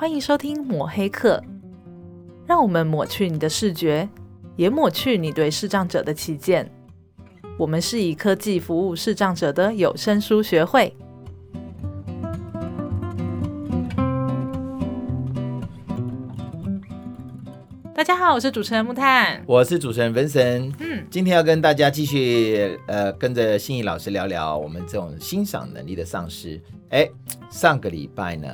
欢迎收听抹黑课，让我们抹去你的视觉，也抹去你对视障者的偏见。我们是以科技服务视障者的有声书学会。大家好，我是主持人木炭，我是主持人 Vincent。嗯，今天要跟大家继续呃，跟着心怡老师聊聊我们这种欣赏能力的丧失。哎，上个礼拜呢，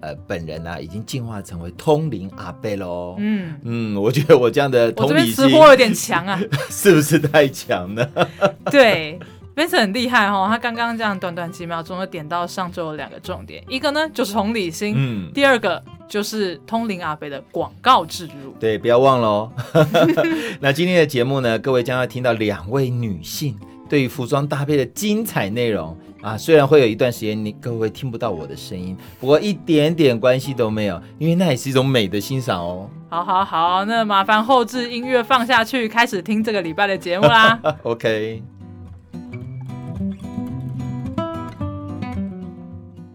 呃，本人呢、啊、已经进化成为通灵阿贝喽。嗯嗯，我觉得我这样的同理心，我这边吃货有点强啊，是不是太强了？对。Vincent 很厉害哦，他刚刚这样短短几秒钟就点到上周的两个重点，一个呢就是同理心，嗯，第二个就是通灵阿伯的广告植入。对，不要忘了哦。那今天的节目呢，各位将要听到两位女性对于服装搭配的精彩内容啊。虽然会有一段时间你各位听不到我的声音，不过一点点关系都没有，因为那也是一种美的欣赏哦。好好好，那麻烦后置音乐放下去，开始听这个礼拜的节目啦。OK。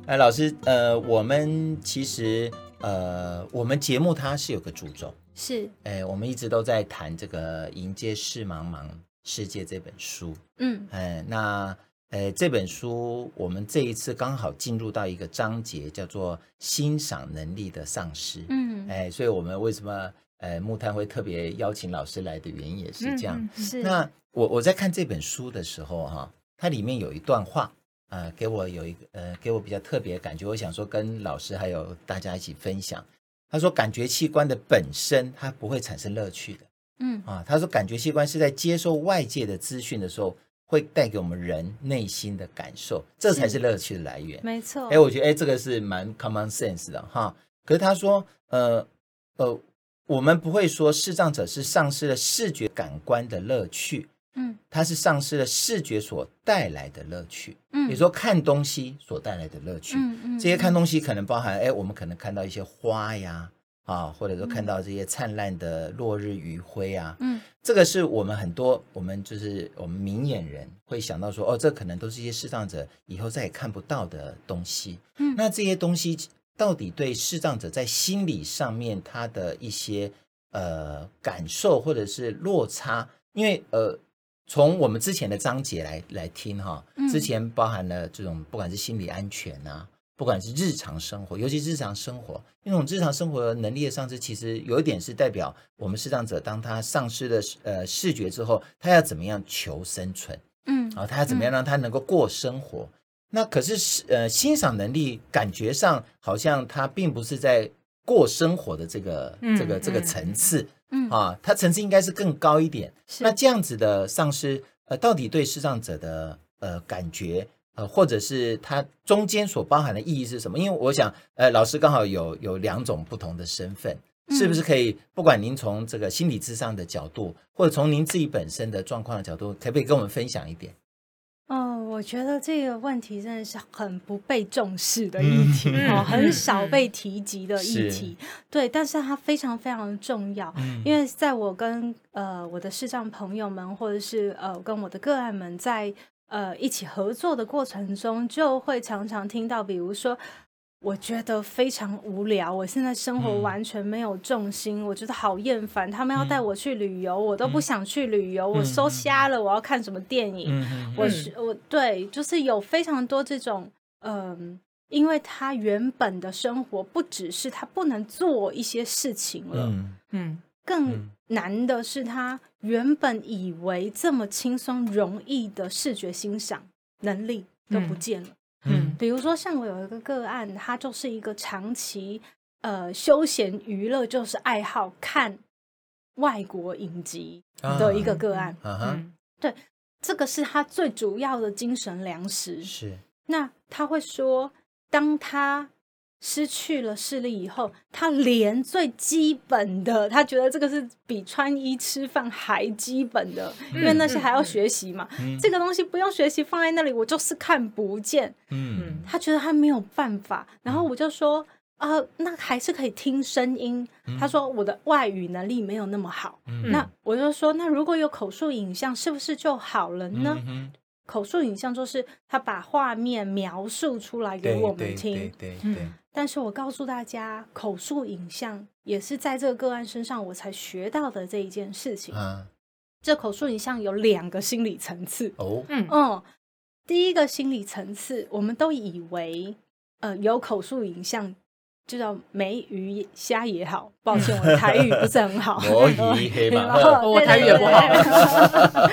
哎，老师，呃，我们其实，呃，我们节目它是有个主轴，是，哎，我们一直都在谈这个《迎接世茫茫世界》这本书，嗯，哎，那，哎，这本书我们这一次刚好进入到一个章节，叫做欣赏能力的丧失，嗯，哎，所以我们为什么，呃，木炭会特别邀请老师来的原因也是这样，嗯、是。那我我在看这本书的时候，哈，它里面有一段话。呃，给我有一个呃，给我比较特别的感觉，我想说跟老师还有大家一起分享。他说，感觉器官的本身它不会产生乐趣的，嗯啊，他说感觉器官是在接受外界的资讯的时候，会带给我们人内心的感受，这才是乐趣的来源。没错。哎，我觉得哎，这个是蛮 common sense 的哈。可是他说，呃呃，我们不会说视障者是丧失了视觉感官的乐趣。嗯，他是丧失了视觉所带来的乐趣。嗯，比如说看东西所带来的乐趣。嗯嗯，这些看东西可能包含，哎，我们可能看到一些花呀，啊，或者说看到这些灿烂的落日余晖啊。嗯，这个是我们很多我们就是我们明眼人会想到说，哦，这可能都是一些视障者以后再也看不到的东西。嗯，那这些东西到底对视障者在心理上面他的一些呃感受或者是落差，因为呃。从我们之前的章节来来听哈，之前包含了这种不管是心理安全啊，不管是日常生活，尤其日常生活，那种日常生活的能力的丧失，其实有一点是代表我们视障者，当他丧失了呃视觉之后，他要怎么样求生存？嗯，啊，他要怎么样让他能够过生活？那可是呃欣赏能力感觉上好像他并不是在过生活的这个这个这个层次。嗯啊，他层次应该是更高一点。是那这样子的丧失，呃，到底对视障者的呃感觉，呃，或者是它中间所包含的意义是什么？因为我想，呃，老师刚好有有两种不同的身份，是不是可以？不管您从这个心理智商的角度，或者从您自己本身的状况的角度，可不可以跟我们分享一点？哦，我觉得这个问题真的是很不被重视的议题哦，嗯、很少被提及的议题。对，但是它非常非常重要，嗯、因为在我跟呃我的视障朋友们，或者是呃跟我的个案们在呃一起合作的过程中，就会常常听到，比如说。我觉得非常无聊，我现在生活完全没有重心，嗯、我觉得好厌烦。他们要带我去旅游，嗯、我都不想去旅游。嗯、我收瞎了，我要看什么电影？嗯、我是我对，就是有非常多这种，嗯、呃，因为他原本的生活不只是他不能做一些事情了，嗯，嗯更难的是他原本以为这么轻松容易的视觉欣赏能力都不见了。嗯嗯，比如说像我有一个个案，他就是一个长期呃休闲娱乐就是爱好看外国影集的一个个案。嗯，对，这个是他最主要的精神粮食。是，那他会说，当他。失去了视力以后，他连最基本的，他觉得这个是比穿衣吃饭还基本的，嗯、因为那些还要学习嘛。嗯、这个东西不用学习，放在那里我就是看不见。嗯，他觉得他没有办法。然后我就说啊、呃，那还是可以听声音。嗯、他说我的外语能力没有那么好。嗯、那我就说，那如果有口述影像，是不是就好了呢？嗯口述影像就是他把画面描述出来给我们听。对对对。对但是我告诉大家，口述影像也是在这个个案身上我才学到的这一件事情。啊、这口述影像有两个心理层次。哦，嗯嗯，第一个心理层次，我们都以为，呃，有口述影像。就叫梅鱼虾也好，抱歉，我的台语不是很好。魔鱼黑马，我台语也不好。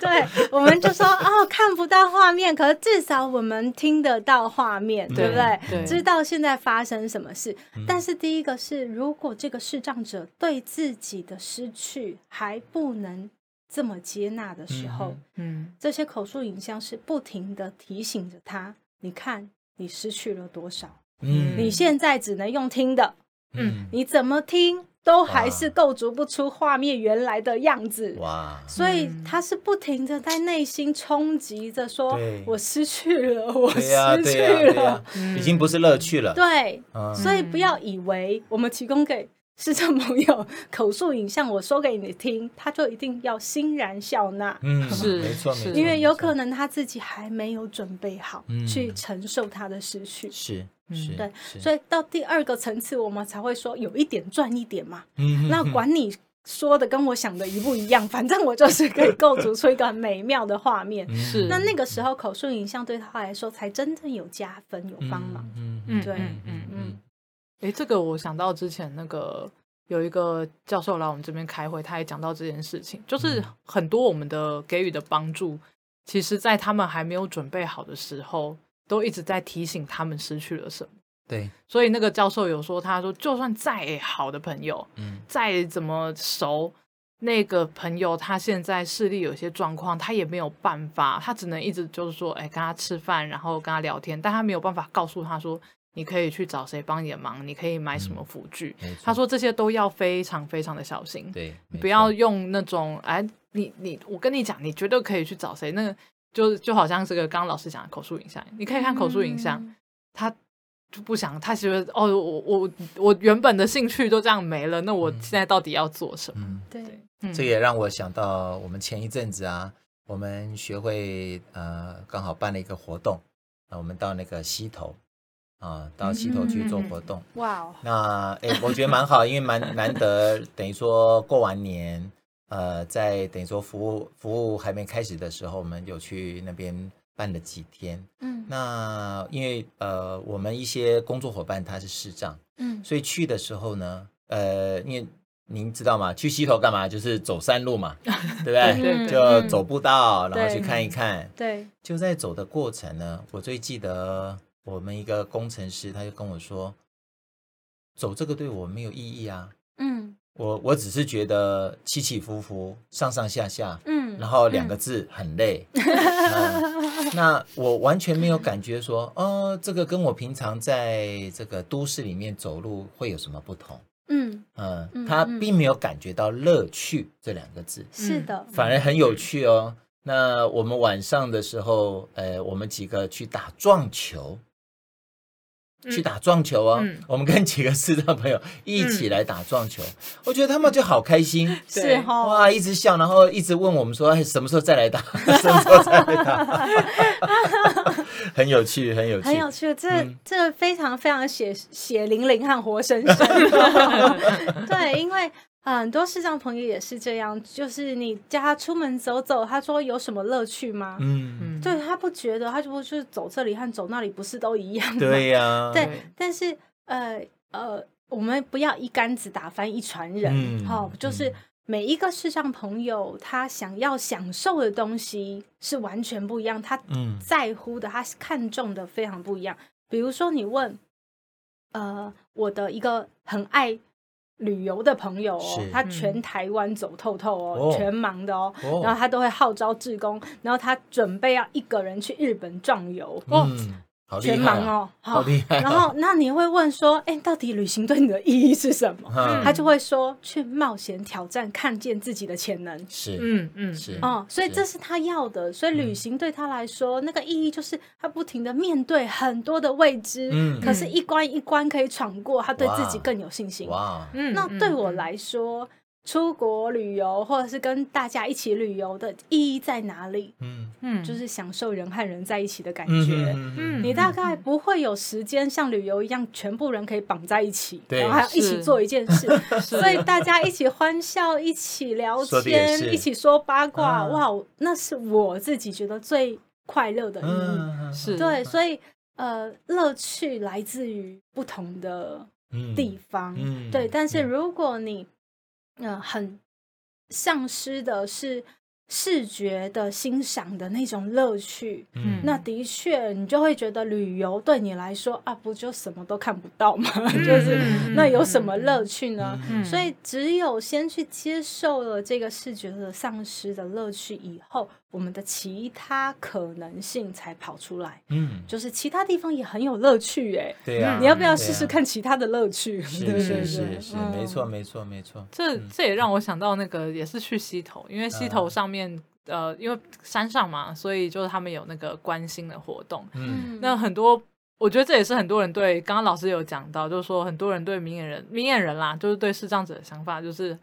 对，我们就说哦，看不到画面，可是至少我们听得到画面，对不对？对，知道现在发生什么事。但是第一个是，如果这个视障者对自己的失去还不能这么接纳的时候，嗯，这些口述影像是不停的提醒着他：你看，你失去了多少。嗯，你现在只能用听的，嗯，你怎么听都还是构筑不出画面原来的样子，哇！所以他是不停的在内心冲击着，说：“我失去了，我失去了，已经不是乐趣了。”对，所以不要以为我们提供给。视障朋友口述影像，我说给你听，他就一定要欣然笑纳。嗯，是没错，没错，因为有可能他自己还没有准备好去承受他的失去。是是，对，所以到第二个层次，我们才会说有一点赚一点嘛。嗯，那管你说的跟我想的一不一样，反正我就是可以构筑出一个很美妙的画面。是，那那个时候口述影像对他来说才真正有加分、有帮忙。嗯嗯，对，嗯嗯。哎，这个我想到之前那个有一个教授来我们这边开会，他也讲到这件事情，就是很多我们的给予的帮助，其实在他们还没有准备好的时候，都一直在提醒他们失去了什么。对，所以那个教授有说，他说就算再好的朋友，嗯，再怎么熟，那个朋友他现在视力有些状况，他也没有办法，他只能一直就是说，哎，跟他吃饭，然后跟他聊天，但他没有办法告诉他说。你可以去找谁帮你的忙？你可以买什么辅具？嗯、他说这些都要非常非常的小心。对，不要用那种哎，你你我跟你讲，你绝对可以去找谁？那个就就好像这个刚刚老师讲的口述影像，你可以看口述影像，嗯、他就不想，他觉得哦，我我我原本的兴趣都这样没了，那我现在到底要做什么？嗯、对，嗯、这也让我想到我们前一阵子啊，我们学会呃刚好办了一个活动，那我们到那个溪头。啊，到溪头去做活动，哇、嗯！那哎，我觉得蛮好，因为蛮难得，等于说过完年，呃，在等于说服务服务还没开始的时候，我们有去那边办了几天。嗯，那因为呃，我们一些工作伙伴他是视障，嗯，所以去的时候呢，呃，因为您知道吗？去溪头干嘛？就是走山路嘛，对不对？对，就走步道，然后去看一看。对，就在走的过程呢，我最记得。我们一个工程师，他就跟我说：“走这个对我没有意义啊。”嗯，我我只是觉得起起伏伏、上上下下，嗯，然后两个字很累。那我完全没有感觉说，哦，这个跟我平常在这个都市里面走路会有什么不同？嗯嗯，他并没有感觉到乐趣这两个字。是的，反而很有趣哦。那我们晚上的时候，呃，我们几个去打撞球。去打撞球啊！嗯、我们跟几个视障朋友一起来打撞球，嗯、我觉得他们就好开心，是哈哇，一直笑，然后一直问我们说：“哎，什么时候再来打？什么时候再来打？” 很有趣，很有趣，很有趣。这、嗯、这非常非常血血淋淋和活生生。对，因为。很多视障朋友也是这样，就是你叫他出门走走，他说有什么乐趣吗？嗯，对他不觉得，他就不是走这里和走那里不是都一样吗？对呀、啊，对。但是呃呃，我们不要一竿子打翻一船人，好、嗯哦，就是每一个视障朋友他想要享受的东西是完全不一样，他在乎的，他看重的非常不一样。比如说你问，呃，我的一个很爱。旅游的朋友哦，他全台湾走透透哦，全盲的哦，然后他都会号召志工，然后他准备要一个人去日本壮游。哦。全盲哦，好厉害！然后，那你会问说，哎，到底旅行对你的意义是什么？他就会说，去冒险挑战，看见自己的潜能。是，嗯嗯，是哦，所以这是他要的。所以旅行对他来说，那个意义就是他不停的面对很多的未知，可是一关一关可以闯过，他对自己更有信心。哇，那对我来说，出国旅游，或者是跟大家一起旅游的意义在哪里？嗯嗯，就是享受人和人在一起的感觉。嗯，你大概不会有时间像旅游一样，全部人可以绑在一起，然后还要一起做一件事。所以大家一起欢笑，一起聊天，一起说八卦。哇，那是我自己觉得最快乐的意义。是对，所以呃，乐趣来自于不同的地方。对，但是如果你嗯、呃，很丧失的是视觉的欣赏的那种乐趣。嗯，那的确，你就会觉得旅游对你来说啊，不就什么都看不到吗？嗯、就是那有什么乐趣呢？嗯、所以，只有先去接受了这个视觉的丧失的乐趣以后。我们的其他可能性才跑出来，嗯，就是其他地方也很有乐趣，哎，对呀，你要不要试试看其他的乐趣？是是是是，没错没错没错。这这也让我想到那个也是去溪头，因为溪头上面呃，因为山上嘛，所以就是他们有那个关心的活动，嗯，那很多我觉得这也是很多人对刚刚老师有讲到，就是说很多人对明眼人明眼人啦，就是对视障者的想法，就是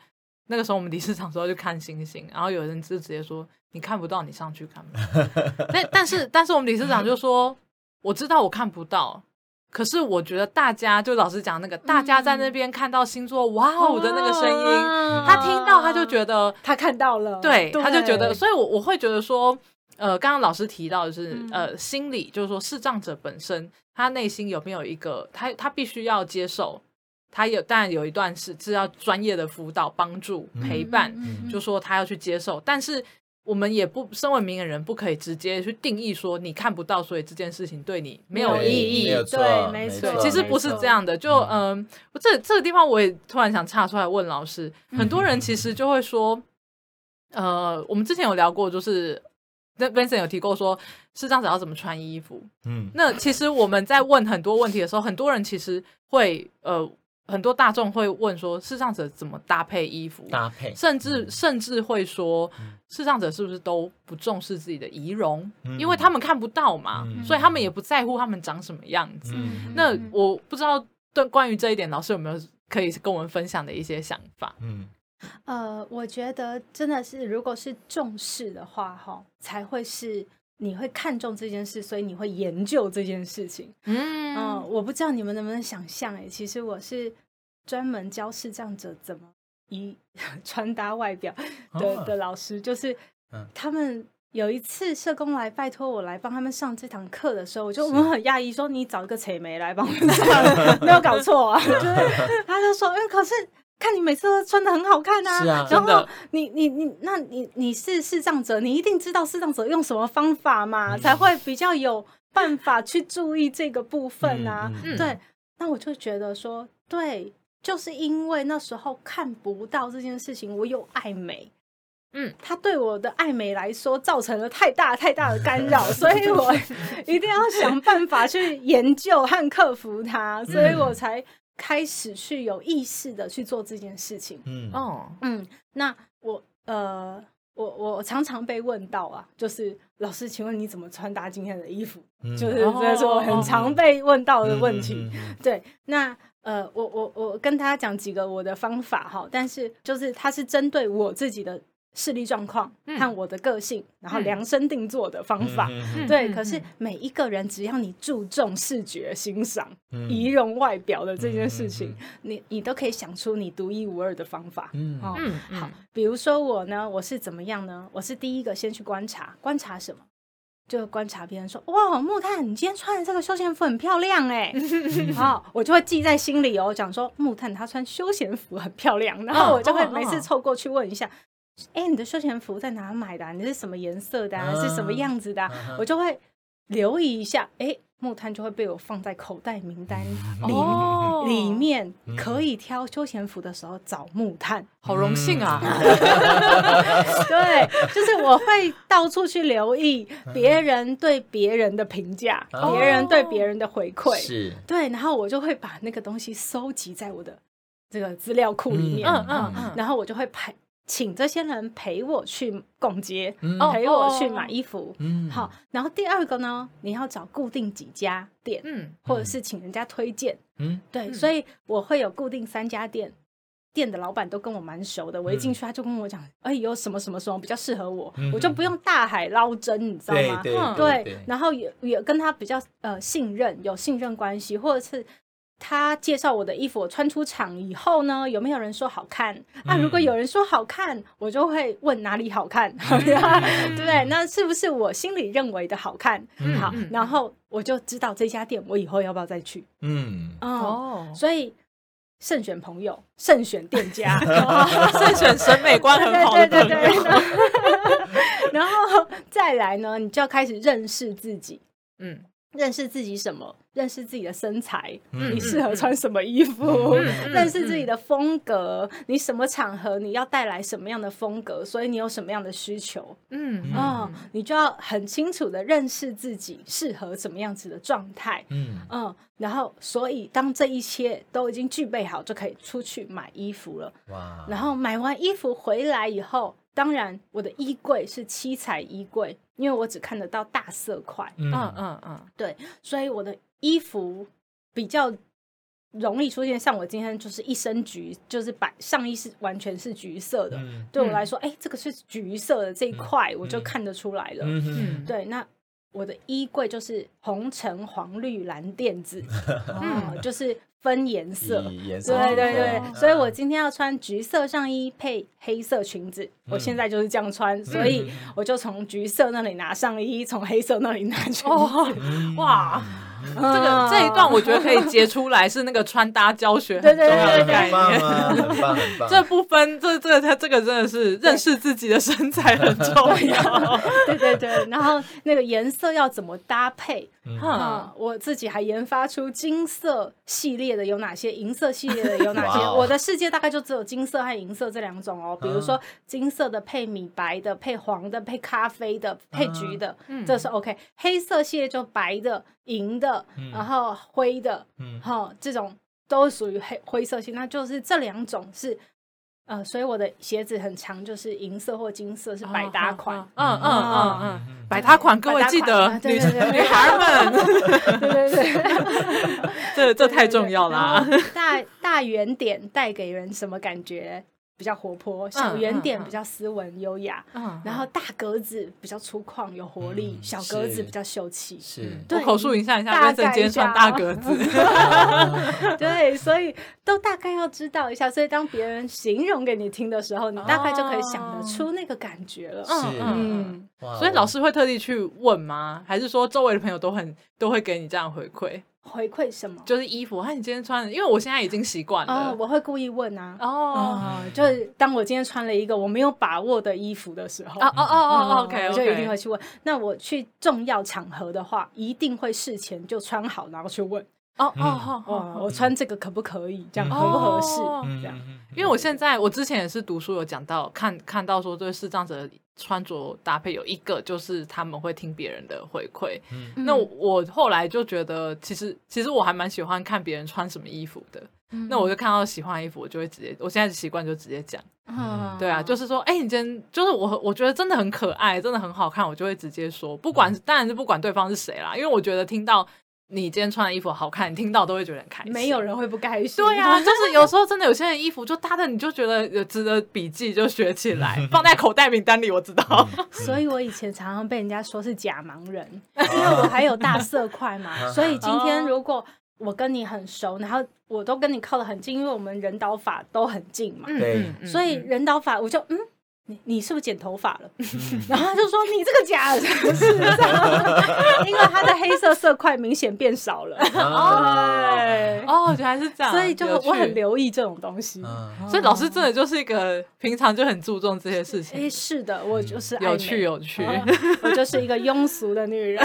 那个时候我们理事长说要去看星星，然后有人就直接说。你看不到，你上去看。但但是但是我们理事长就说，我知道我看不到，可是我觉得大家就老师讲那个，大家在那边看到星座哇哦的那个声音，他听到他就觉得他看到了，对，他就觉得，所以我我会觉得说，呃，刚刚老师提到的是呃心理，就是说视障者本身他内心有没有一个他他必须要接受。他有，当然有一段是是要专业的辅导、帮助、陪伴，就说他要去接受，但是。我们也不身为明眼人，不可以直接去定义说你看不到，所以这件事情对你没有意义。对，没错，其实不是这样的。就嗯，这这个地方我也突然想岔出来问老师，很多人其实就会说，呃，我们之前有聊过，就是那 Vincent 有提过说，视障者要怎么穿衣服。嗯，那其实我们在问很多问题的时候，很多人其实会呃。很多大众会问说，视障者怎么搭配衣服？搭配，甚至、嗯、甚至会说，视障者是不是都不重视自己的仪容？嗯、因为他们看不到嘛，嗯、所以他们也不在乎他们长什么样子。嗯、那我不知道，对关于这一点，老师有没有可以跟我们分享的一些想法？嗯，呃，我觉得真的是，如果是重视的话，哈，才会是你会看重这件事，所以你会研究这件事情。嗯。嗯，我不知道你们能不能想象，哎，其实我是专门教视障者怎么以穿搭外表的的老师，就是他们有一次社工来拜托我来帮他们上这堂课的时候，我就我们很讶异，说你找一个扯眉来帮我们上，没有搞错啊，就是他就说，哎，可是看你每次都穿的很好看啊，然后你你你，那你你是视障者，你一定知道视障者用什么方法嘛，才会比较有。办法去注意这个部分啊，嗯嗯、对，那我就觉得说，对，就是因为那时候看不到这件事情，我有爱美，嗯，他对我的爱美来说造成了太大太大的干扰，所以我一定要想办法去研究和克服它，所以我才开始去有意识的去做这件事情。嗯哦，嗯，那我呃。我我常常被问到啊，就是老师，请问你怎么穿搭今天的衣服？嗯、就是这是我很常被问到的问题。嗯嗯嗯、对，那呃，我我我跟大家讲几个我的方法哈，但是就是它是针对我自己的。视力状况和我的个性，嗯、然后量身定做的方法，嗯、对。嗯、可是每一个人，只要你注重视觉欣赏、仪、嗯、容外表的这件事情，嗯、你你都可以想出你独一无二的方法。嗯，哦、嗯好，比如说我呢，我是怎么样呢？我是第一个先去观察，观察什么？就观察别人说，哇，木炭，你今天穿的这个休闲服很漂亮哎，好，我就会记在心里哦，讲说木炭他穿休闲服很漂亮，然后我就会每次凑过去问一下。哎，你的休闲服在哪买的啊？你是什么颜色的啊？是什么样子的啊？我就会留意一下。哎，木炭就会被我放在口袋名单里里面，可以挑休闲服的时候找木炭。好荣幸啊！对，就是我会到处去留意别人对别人的评价，别人对别人的回馈。是，对，然后我就会把那个东西收集在我的这个资料库里面。嗯嗯嗯，然后我就会排。请这些人陪我去逛街，嗯、陪我去买衣服。嗯、好，然后第二个呢，你要找固定几家店，嗯、或者是请人家推荐。嗯，对，嗯、所以我会有固定三家店。店的老板都跟我蛮熟的，我一进去他就跟我讲，哎，有什么什么什么比较适合我，我就不用大海捞针，你知道吗？对，然后也也跟他比较呃信任，有信任关系，或者是。他介绍我的衣服，我穿出场以后呢，有没有人说好看？啊，如果有人说好看，我就会问哪里好看，对不对？那是不是我心里认为的好看？好，然后我就知道这家店我以后要不要再去。嗯哦，所以慎选朋友，慎选店家，慎选审美观很好的朋友。然后再来呢，你就要开始认识自己。嗯。认识自己什么？认识自己的身材，嗯、你适合穿什么衣服？嗯、认识自己的风格，嗯、你什么场合你要带来什么样的风格？所以你有什么样的需求？嗯哦，你就要很清楚的认识自己适合什么样子的状态。嗯嗯，然后所以当这一切都已经具备好，就可以出去买衣服了。哇！然后买完衣服回来以后，当然我的衣柜是七彩衣柜。因为我只看得到大色块，嗯。嗯嗯，对，所以我的衣服比较容易出现，像我今天就是一身橘，就是白上衣是完全是橘色的，嗯、对我来说，哎、嗯，这个是橘色的这一块，我就看得出来了，嗯嗯，对，那我的衣柜就是红橙黄绿蓝靛紫，嗯，就是。分颜色，颜色对对对，嗯、所以我今天要穿橘色上衣配黑色裙子，嗯、我现在就是这样穿，所以我就从橘色那里拿上衣，从黑色那里拿裙子，哦、哇。这个这一段我觉得可以截出来，是那个穿搭教学很重要的概念。很棒，很棒。这不分，这这个他这个真的是认识自己的身材很重要。对对对，然后那个颜色要怎么搭配？哈，我自己还研发出金色系列的有哪些，银色系列的有哪些？我的世界大概就只有金色和银色这两种哦。比如说金色的配米白的，配黄的，配咖啡的，配橘的，这是 OK。黑色系列就白的。银的，然后灰的，嗯，哈，这种都属于黑灰色系，那就是这两种是，呃，所以我的鞋子很长，就是银色或金色是百搭款，嗯嗯嗯嗯，百搭款，各位记得，女女孩们，对 对对，这这太重要了，大大圆点带给人什么感觉？比较活泼，小圆点比较斯文优雅，然后大格子比较粗犷有活力，小格子比较秀气。是，我口述一下一下，大概穿大格子。对，所以都大概要知道一下，所以当别人形容给你听的时候，你大概就可以想得出那个感觉了。嗯，所以老师会特地去问吗？还是说周围的朋友都很都会给你这样回馈？回馈什么？就是衣服，看你今天穿的，因为我现在已经习惯了。我会故意问啊。哦，就是当我今天穿了一个我没有把握的衣服的时候，哦哦哦，OK，我就一定会去问。那我去重要场合的话，一定会事前就穿好，然后去问。哦哦哦，我穿这个可不可以？这样合不合适？这样。因为我现在，我之前也是读书有讲到，看看到说对视障者穿着搭配有一个，就是他们会听别人的回馈。嗯、那我，后来就觉得，其实其实我还蛮喜欢看别人穿什么衣服的。嗯、那我就看到喜欢的衣服，我就会直接，我现在习惯就直接讲。嗯，对啊，就是说，哎、欸，你今天就是我，我觉得真的很可爱，真的很好看，我就会直接说，不管、嗯、当然是不管对方是谁啦，因为我觉得听到。你今天穿的衣服好看，你听到都会觉得很开心。没有人会不开心。对啊，就是有时候真的有些人衣服就搭的，你就觉得有值得笔记，就学起来，放在口袋名单里。我知道，所以我以前常常被人家说是假盲人，因为我还有大色块嘛。所以今天如果我跟你很熟，然后我都跟你靠得很近，因为我们人导法都很近嘛。对，所以人导法我就嗯。你你是不是剪头发了？然后他就说你这个假的，是 因为他的黑色色块明显变少了。哦，哦，原来是这样，所以就我很留意这种东西。所以老师真的就是一个平常就很注重这些事情。哎，是的，我就是有趣有趣，我就是一个庸俗的女人。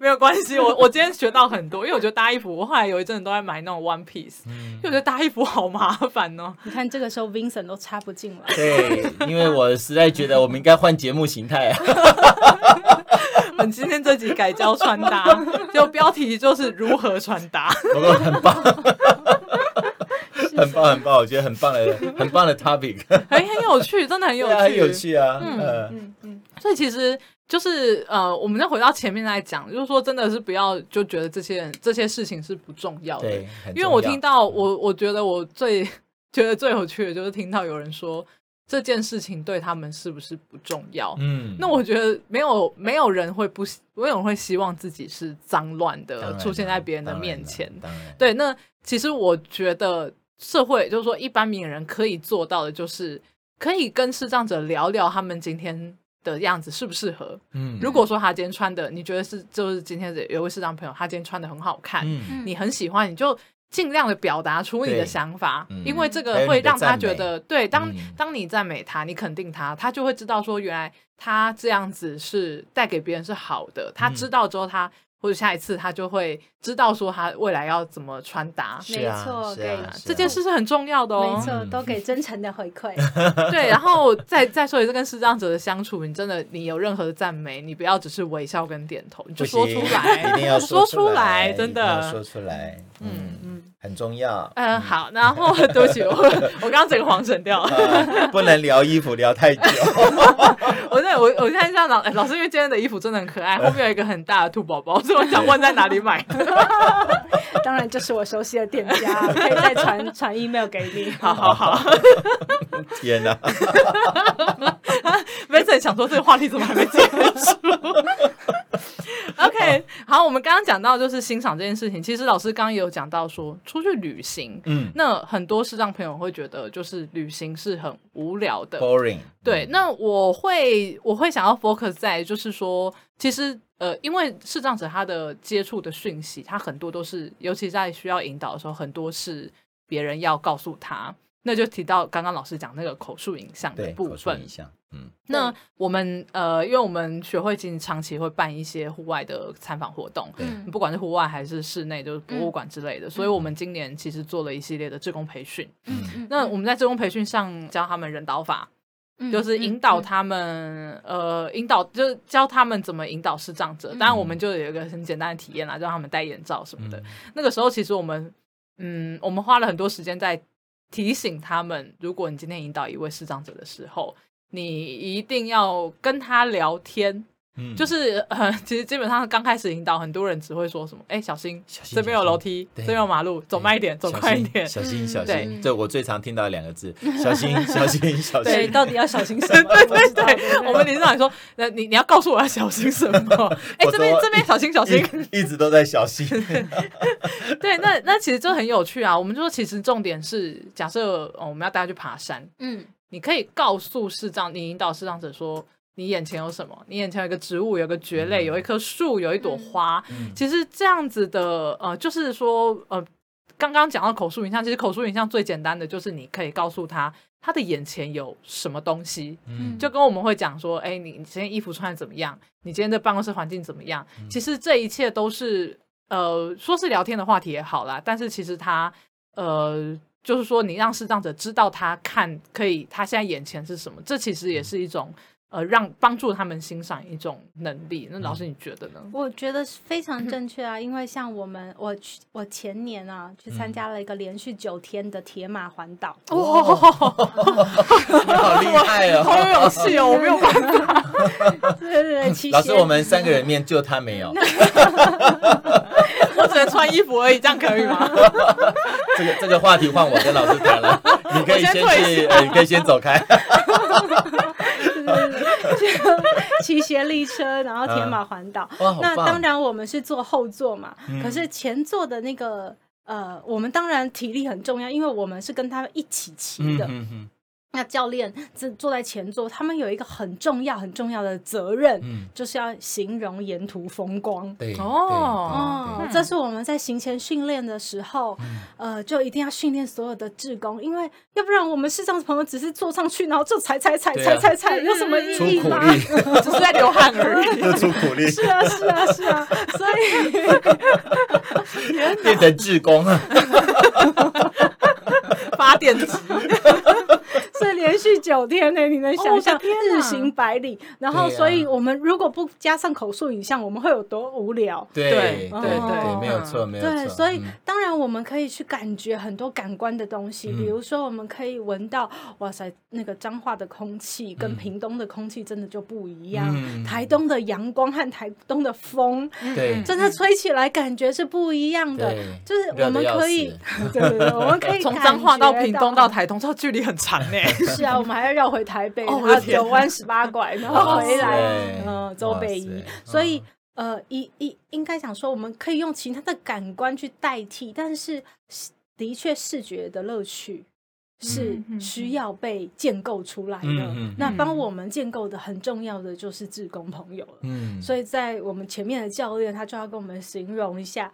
没有关系，我我今天学到很多，因为我觉得搭衣服，我后来有一阵子都在买那种 one piece，因为我觉得搭衣服好麻烦哦。你看这个时候 Vincent 都插不进来。对。因为我实在觉得我们应该换节目形态啊！我们今天这集改教穿搭，就标题就是如何穿搭，不过很棒，很棒，很棒，我觉得很棒的，很棒的 topic，很很有趣，真的很有趣，很有趣啊！嗯嗯嗯，所以其实就是呃，我们再回到前面来讲，就是说真的是不要就觉得这些人这些事情是不重要的，对，因为我听到我我觉得我最。觉得最有趣的就是听到有人说这件事情对他们是不是不重要？嗯，那我觉得没有没有人会不没有人会希望自己是脏乱的出现在别人的面前。对，那其实我觉得社会就是说一般名人可以做到的，就是可以跟视障者聊聊他们今天的样子适不适合？嗯，如果说他今天穿的，你觉得是就是今天的有位视障朋友，他今天穿的很好看，嗯，你很喜欢，你就尽量的表达出你的想法，因为这个会让他觉得，对，当当你赞美他，你肯定他，他就会知道说，原来他这样子是带给别人是好的，他知道之后他。或者下一次他就会知道说他未来要怎么穿搭，没错，对，这件事是很重要的哦，没错，都给真诚的回馈，对，然后再再说一次跟视障者的相处，你真的你有任何的赞美，你不要只是微笑跟点头，你就说出来，一定要 说出来，真的说出来，嗯嗯，很重要，嗯，好，然后 对不起，我我刚刚整个黄神掉了，不能聊衣服聊太久，我在我我看一下老老师，因为今天的衣服真的很可爱，后面有一个很大的兔宝宝。我想问在哪里买？当然就是我熟悉的店家，可以再传传 email 给你。好好好。天哪！没在想说这个话题怎么还没结束 OK，好，我们刚刚讲到就是欣赏这件事情。其实老师刚刚也有讲到说，出去旅行，嗯，那很多视障朋友会觉得就是旅行是很无聊的，boring。对，那我会我会想要 focus 在就是说，其实。呃，因为视障者他的接触的讯息，他很多都是，尤其在需要引导的时候，很多是别人要告诉他。那就提到刚刚老师讲那个口述影像的部分。影像，嗯。那我们呃，因为我们学会经长期会办一些户外的参访活动，嗯，不管是户外还是室内，就是博物馆之类的。嗯、所以我们今年其实做了一系列的志工培训。嗯嗯。那我们在志工培训上教他们人导法。就是引导他们，嗯嗯嗯、呃，引导就是教他们怎么引导视障者。当然，我们就有一个很简单的体验啦，让他们戴眼罩什么的。嗯、那个时候，其实我们，嗯，我们花了很多时间在提醒他们，如果你今天引导一位视障者的时候，你一定要跟他聊天。就是呃，其实基本上刚开始引导，很多人只会说什么，哎，小心，这边有楼梯，这边有马路，走慢一点，走快一点，小心小心。这我最常听到的两个字，小心小心小心。对，到底要小心什么？对 对对，我们理事长说，那你你要告诉我要小心什么？哎，这边这边小心小心，一直都在小心。对，那那其实这很有趣啊。我们就说，其实重点是，假设我们要带他去爬山，嗯，你可以告诉视障，你引导视障者说。你眼前有什么？你眼前有一个植物，有个蕨类，有一棵树，有一朵花。嗯、其实这样子的，呃，就是说，呃，刚刚讲到口述影像，其实口述影像最简单的就是你可以告诉他，他的眼前有什么东西。嗯，就跟我们会讲说，哎，你你今天衣服穿的怎么样？你今天的办公室环境怎么样？嗯、其实这一切都是，呃，说是聊天的话题也好啦，但是其实他，呃，就是说你让视障者知道他看可以，他现在眼前是什么，这其实也是一种。呃，让帮助他们欣赏一种能力。那老师你觉得呢？我觉得是非常 正确啊，因为像我们，我去我前年啊去参加了一个连续九天的铁马环岛。哇，好厉害哦，好有勇气哦，我没有办法。对对对，老师，我们三个人面就他没有，我只能穿衣服而已，这样可以吗？这个这个话题换我跟老师谈了，你可以先去，呃，你可以先走开。骑斜力车，然后铁马环岛。啊、那当然我们是坐后座嘛，嗯、可是前座的那个呃，我们当然体力很重要，因为我们是跟他们一起骑的。那教练坐坐在前座，他们有一个很重要、很重要的责任，嗯、就是要形容沿途风光。对哦哦，这是我们在行前训练的时候，嗯、呃，就一定要训练所有的志工，因为要不然我们视障朋友只是坐上去，然后就踩踩踩踩踩踩，有什么意义吗？只是在流汗而已，就出苦力。是啊，是啊，是啊，所以变成志工啊，发电机。所以连续九天呢，你能想象日行百里？然后，所以我们如果不加上口述影像，我们会有多无聊？对对对对，没有错，没有错。对，所以当然我们可以去感觉很多感官的东西，比如说我们可以闻到，哇塞，那个彰化的空气跟屏东的空气真的就不一样。台东的阳光和台东的风，对，真的吹起来感觉是不一样的。就是我们可以，对对对，我们可以从彰化到屏东到台东，这距离很长呢。是啊，我们还要绕回台北，然后九弯十八拐，然后回来，嗯，走北宜。所以，呃，一一应该讲说，我们可以用其他的感官去代替，但是的确视觉的乐趣是需要被建构出来的。那帮我们建构的很重要的就是志工朋友了。嗯，所以在我们前面的教练，他就要跟我们形容一下。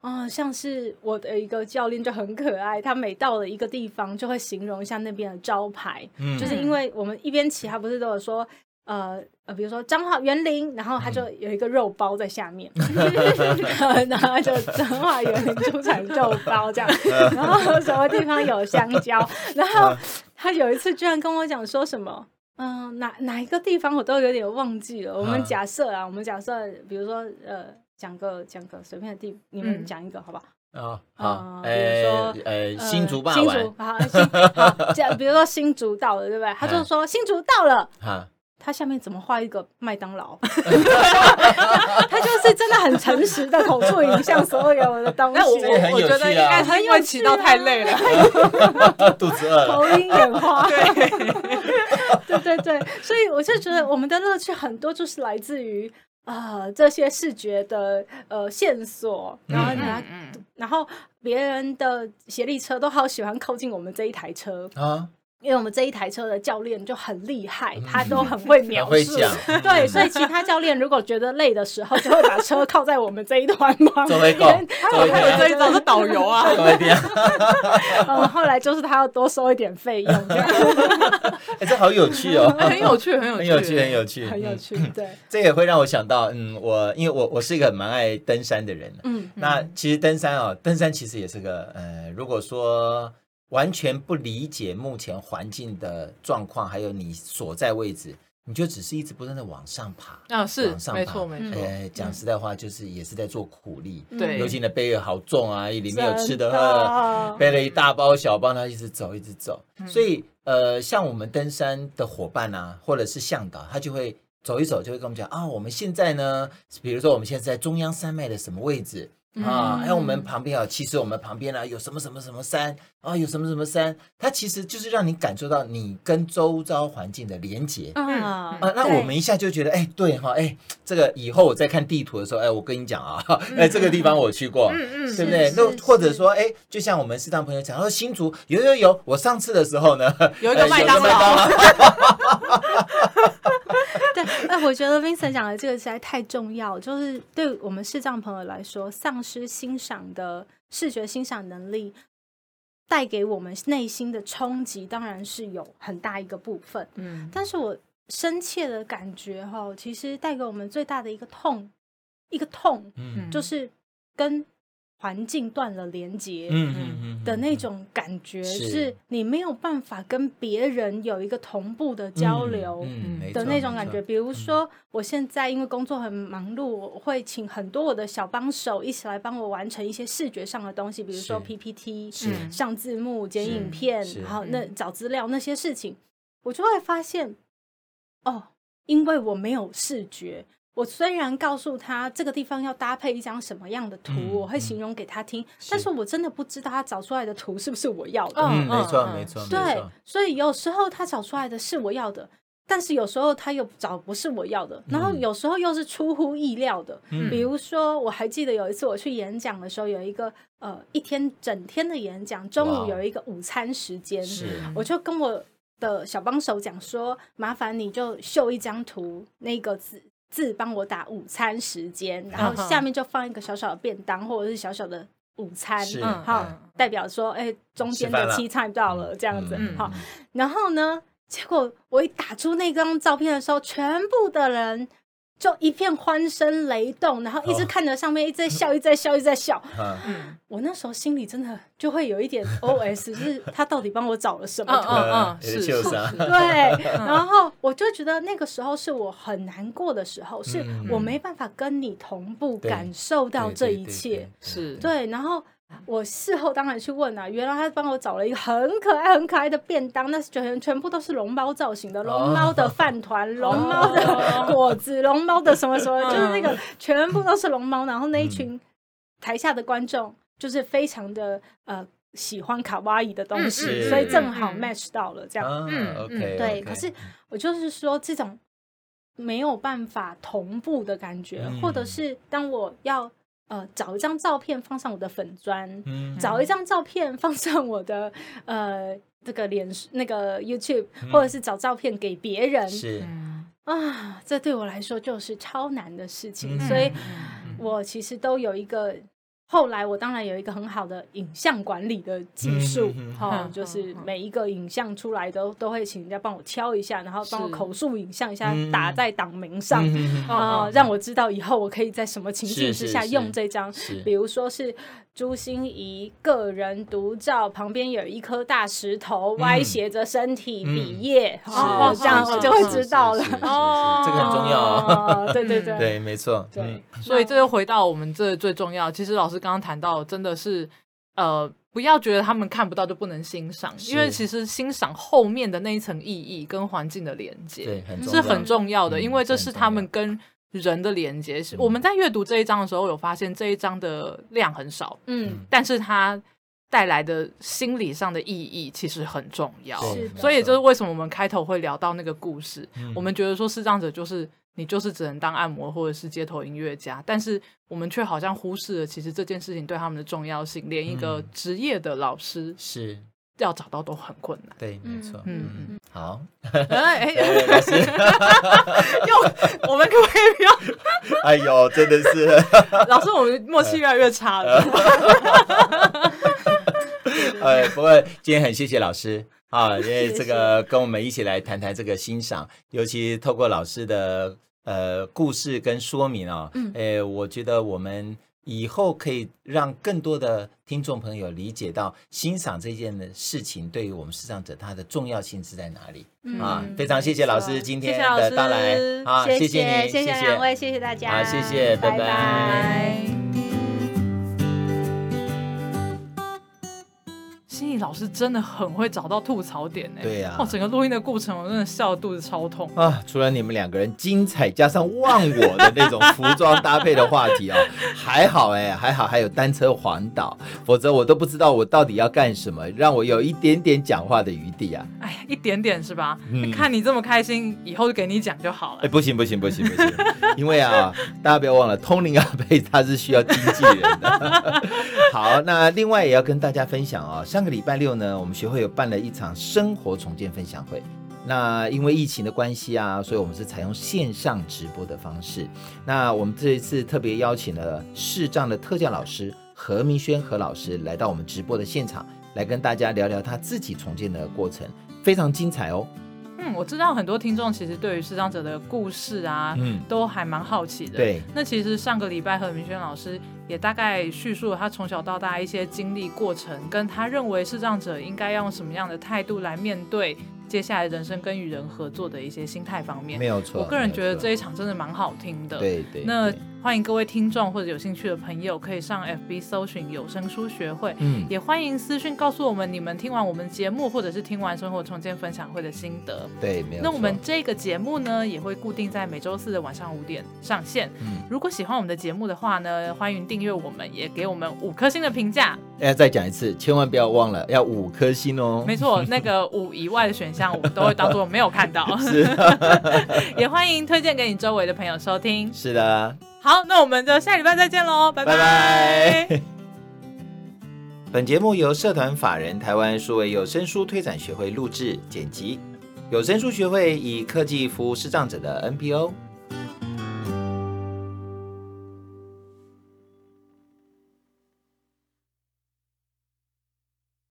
啊、哦，像是我的一个教练就很可爱，他每到了一个地方就会形容一下那边的招牌，嗯、就是因为我们一边骑，他不是都有说，呃呃，比如说彰化园林，然后他就有一个肉包在下面，嗯、然后就彰化园林出产肉包这样，然后什么地方有香蕉，然后他有一次居然跟我讲说什么，嗯、呃，哪哪一个地方我都有点忘记了。我们假设啊，我们假设，比如说呃。讲个讲个随便的地，你们讲一个好不好？啊好，比如说呃新竹吧，新竹好，新好讲，比如说新竹到了，对不对？他就说新竹到了，他下面怎么画一个麦当劳？他就是真的很诚实的口述影像所有的东西。我我觉得应该是因为骑到太累了，肚子饿，头晕眼花。对对对，所以我就觉得我们的乐趣很多，就是来自于。啊、呃，这些视觉的呃线索，然后拿，嗯嗯、然后别人的协力车都好喜欢靠近我们这一台车啊。因为我们这一台车的教练就很厉害，他 都很会描述，对，所以其他教练如果觉得累的时候，就会把车靠在我们这一团旁边。还有这一种是导游啊。嗯，后来就是他要多收一点费用。哎，这好有趣哦，很有趣，很有 很有趣，很有趣，很有趣。对，这也会让我想到，嗯，我因为我我是一个蛮爱登山的人，嗯，那其实登山哦，登山其实也是个，呃，如果说。完全不理解目前环境的状况，还有你所在位置，你就只是一直不断的往上爬啊，是，往上爬，没错没错。哎，讲实在话，就是也是在做苦力。对，尤其你的背好重啊，里面有吃的喝，背了一大包小包，他一直走一直走。所以，呃，像我们登山的伙伴啊，或者是向导，他就会走一走，就会跟我们讲啊，我们现在呢，比如说我们现在在中央山脉的什么位置。啊，还有我们旁边啊，其实我们旁边呢有什么什么什么山啊，有什么什么山，它其实就是让你感受到你跟周遭环境的连接啊。那我们一下就觉得，哎，对哈，哎，这个以后我在看地图的时候，哎，我跟你讲啊，哎，这个地方我去过，嗯嗯对不对？那或者说，哎，就像我们适当朋友讲，说新竹有有有，我上次的时候呢，有一个麦当劳。对，那我觉得 Vincent 讲的这个实在太重要，就是对我们视障朋友来说，丧失欣赏的视觉欣赏能力，带给我们内心的冲击，当然是有很大一个部分。嗯，但是我深切的感觉哈，其实带给我们最大的一个痛，一个痛，嗯，就是跟。环境断了连接，嗯嗯嗯的那种感觉，是。你没有办法跟别人有一个同步的交流的那种感觉。比如说，我现在因为工作很忙碌，我会请很多我的小帮手一起来帮我完成一些视觉上的东西，比如说 PPT、上字幕、剪影片，然后那找资料那些事情，我就会发现，哦，因为我没有视觉。我虽然告诉他这个地方要搭配一张什么样的图，嗯、我会形容给他听，嗯、但是我真的不知道他找出来的图是不是我要的。嗯，没错，没错。对，所以有时候他找出来的是我要的，但是有时候他又找不是我要的，嗯、然后有时候又是出乎意料的。嗯、比如说，我还记得有一次我去演讲的时候，有一个呃一天整天的演讲，中午有一个午餐时间，哇我就跟我的小帮手讲说，麻烦你就秀一张图，那个字。字帮我打午餐时间，然后下面就放一个小小的便当或者是小小的午餐，好，代表说，哎，中间的 tea time 到了这样子，好。然后呢，结果我一打出那张照片的时候，全部的人就一片欢声雷动，然后一直看着上面，一直在笑，一直在笑，一直在笑。嗯，我那时候心里真的就会有一点 OS，就是他到底帮我找了什么？嗯嗯，是是是，对。然后我就觉得那个时候是我很难过的时候，是我没办法跟你同步感受到这一切。是对，然后。我事后当然去问啊，原来他帮我找了一个很可爱、很可爱的便当，那全全部都是龙猫造型的，龙猫的饭团、龙猫的果子、龙猫的什么什么，就是那个全部都是龙猫。然后那一群台下的观众就是非常的呃喜欢卡哇伊的东西，所以正好 match 到了这样。嗯，OK，对。可是我就是说这种没有办法同步的感觉，或者是当我要。呃，找一张照片放上我的粉砖，嗯、找一张照片放上我的呃这个脸那个 YouTube，、嗯、或者是找照片给别人，是啊，这对我来说就是超难的事情，嗯、所以我其实都有一个。后来我当然有一个很好的影像管理的技术，哈，就是每一个影像出来都都会请人家帮我挑一下，然后帮我口述影像一下，打在档名上，啊，让我知道以后我可以在什么情境之下用这张，比如说是朱心怡个人独照，旁边有一颗大石头歪斜着身体比耶，哦，这样我就会知道了，哦，这个很重要，对对对，对，没错，对，所以这就回到我们这最重要，其实老师。刚刚谈到，真的是，呃，不要觉得他们看不到就不能欣赏，因为其实欣赏后面的那一层意义跟环境的连接，对，是很重要的，因为这是他们跟人的连接。是我们在阅读这一章的时候，有发现这一章的量很少，嗯，但是它带来的心理上的意义其实很重要，所以就是为什么我们开头会聊到那个故事，我们觉得说视障者就是。你就是只能当按摩或者是街头音乐家，但是我们却好像忽视了，其实这件事情对他们的重要性，连一个职业的老师是要找到都很困难。对，没错。嗯，好。哎哎，老师，又我们可不可以不要？哎呦，真的是，老师，我们默契越来越差了。哎，不过今天很谢谢老师。啊，因为这个跟我们一起来谈谈这个欣赏，尤其透过老师的呃故事跟说明啊，嗯，诶，我觉得我们以后可以让更多的听众朋友理解到欣赏这件的事情对于我们视障者它的重要性是在哪里、嗯、啊！非常谢谢老师今天的到来啊，谢谢你，谢谢两位，谢谢大家，好，谢谢，拜拜。拜拜。心怡老师真的很会找到吐槽点呢。对呀，哦，整个录音的过程我真的笑得肚子超痛啊！除了你们两个人精彩加上忘我的那种服装搭配的话题 哦，还好哎，还好还有单车环岛，否则我都不知道我到底要干什么，让我有一点点讲话的余地啊！哎，一点点是吧？嗯，看你这么开心，以后就给你讲就好了。哎，不行不行不行不行，因为啊，大家不要忘了，通灵阿贝他是需要经纪人的。好，那另外也要跟大家分享啊，上个。礼拜六呢，我们学会有办了一场生活重建分享会。那因为疫情的关系啊，所以我们是采用线上直播的方式。那我们这一次特别邀请了视障的特教老师何明轩何老师来到我们直播的现场，来跟大家聊聊他自己重建的过程，非常精彩哦。嗯，我知道很多听众其实对于视障者的故事啊，嗯，都还蛮好奇的。对，那其实上个礼拜何明轩老师也大概叙述了他从小到大一些经历过程，跟他认为视障者应该要用什么样的态度来面对接下来人生跟与人合作的一些心态方面。没有错，我个人觉得这一场真的蛮好听的。对对，那。欢迎各位听众或者有兴趣的朋友，可以上 FB 搜寻有声书学会。嗯，也欢迎私讯告诉我们你们听完我们节目，或者是听完生活重建分享会的心得。对，没有。那我们这个节目呢，也会固定在每周四的晚上五点上线。嗯，如果喜欢我们的节目的话呢，欢迎订阅我们，也给我们五颗星的评价。哎，再讲一次，千万不要忘了要五颗星哦。没错，那个五以外的选项，我们都会当做没有看到。是。也欢迎推荐给你周围的朋友收听。是的。好，那我们就下礼拜再见喽，拜拜。本节目由社团法人台湾数位有声书推展学会录制剪辑，有声书学会以科技服务视障者的 NPO。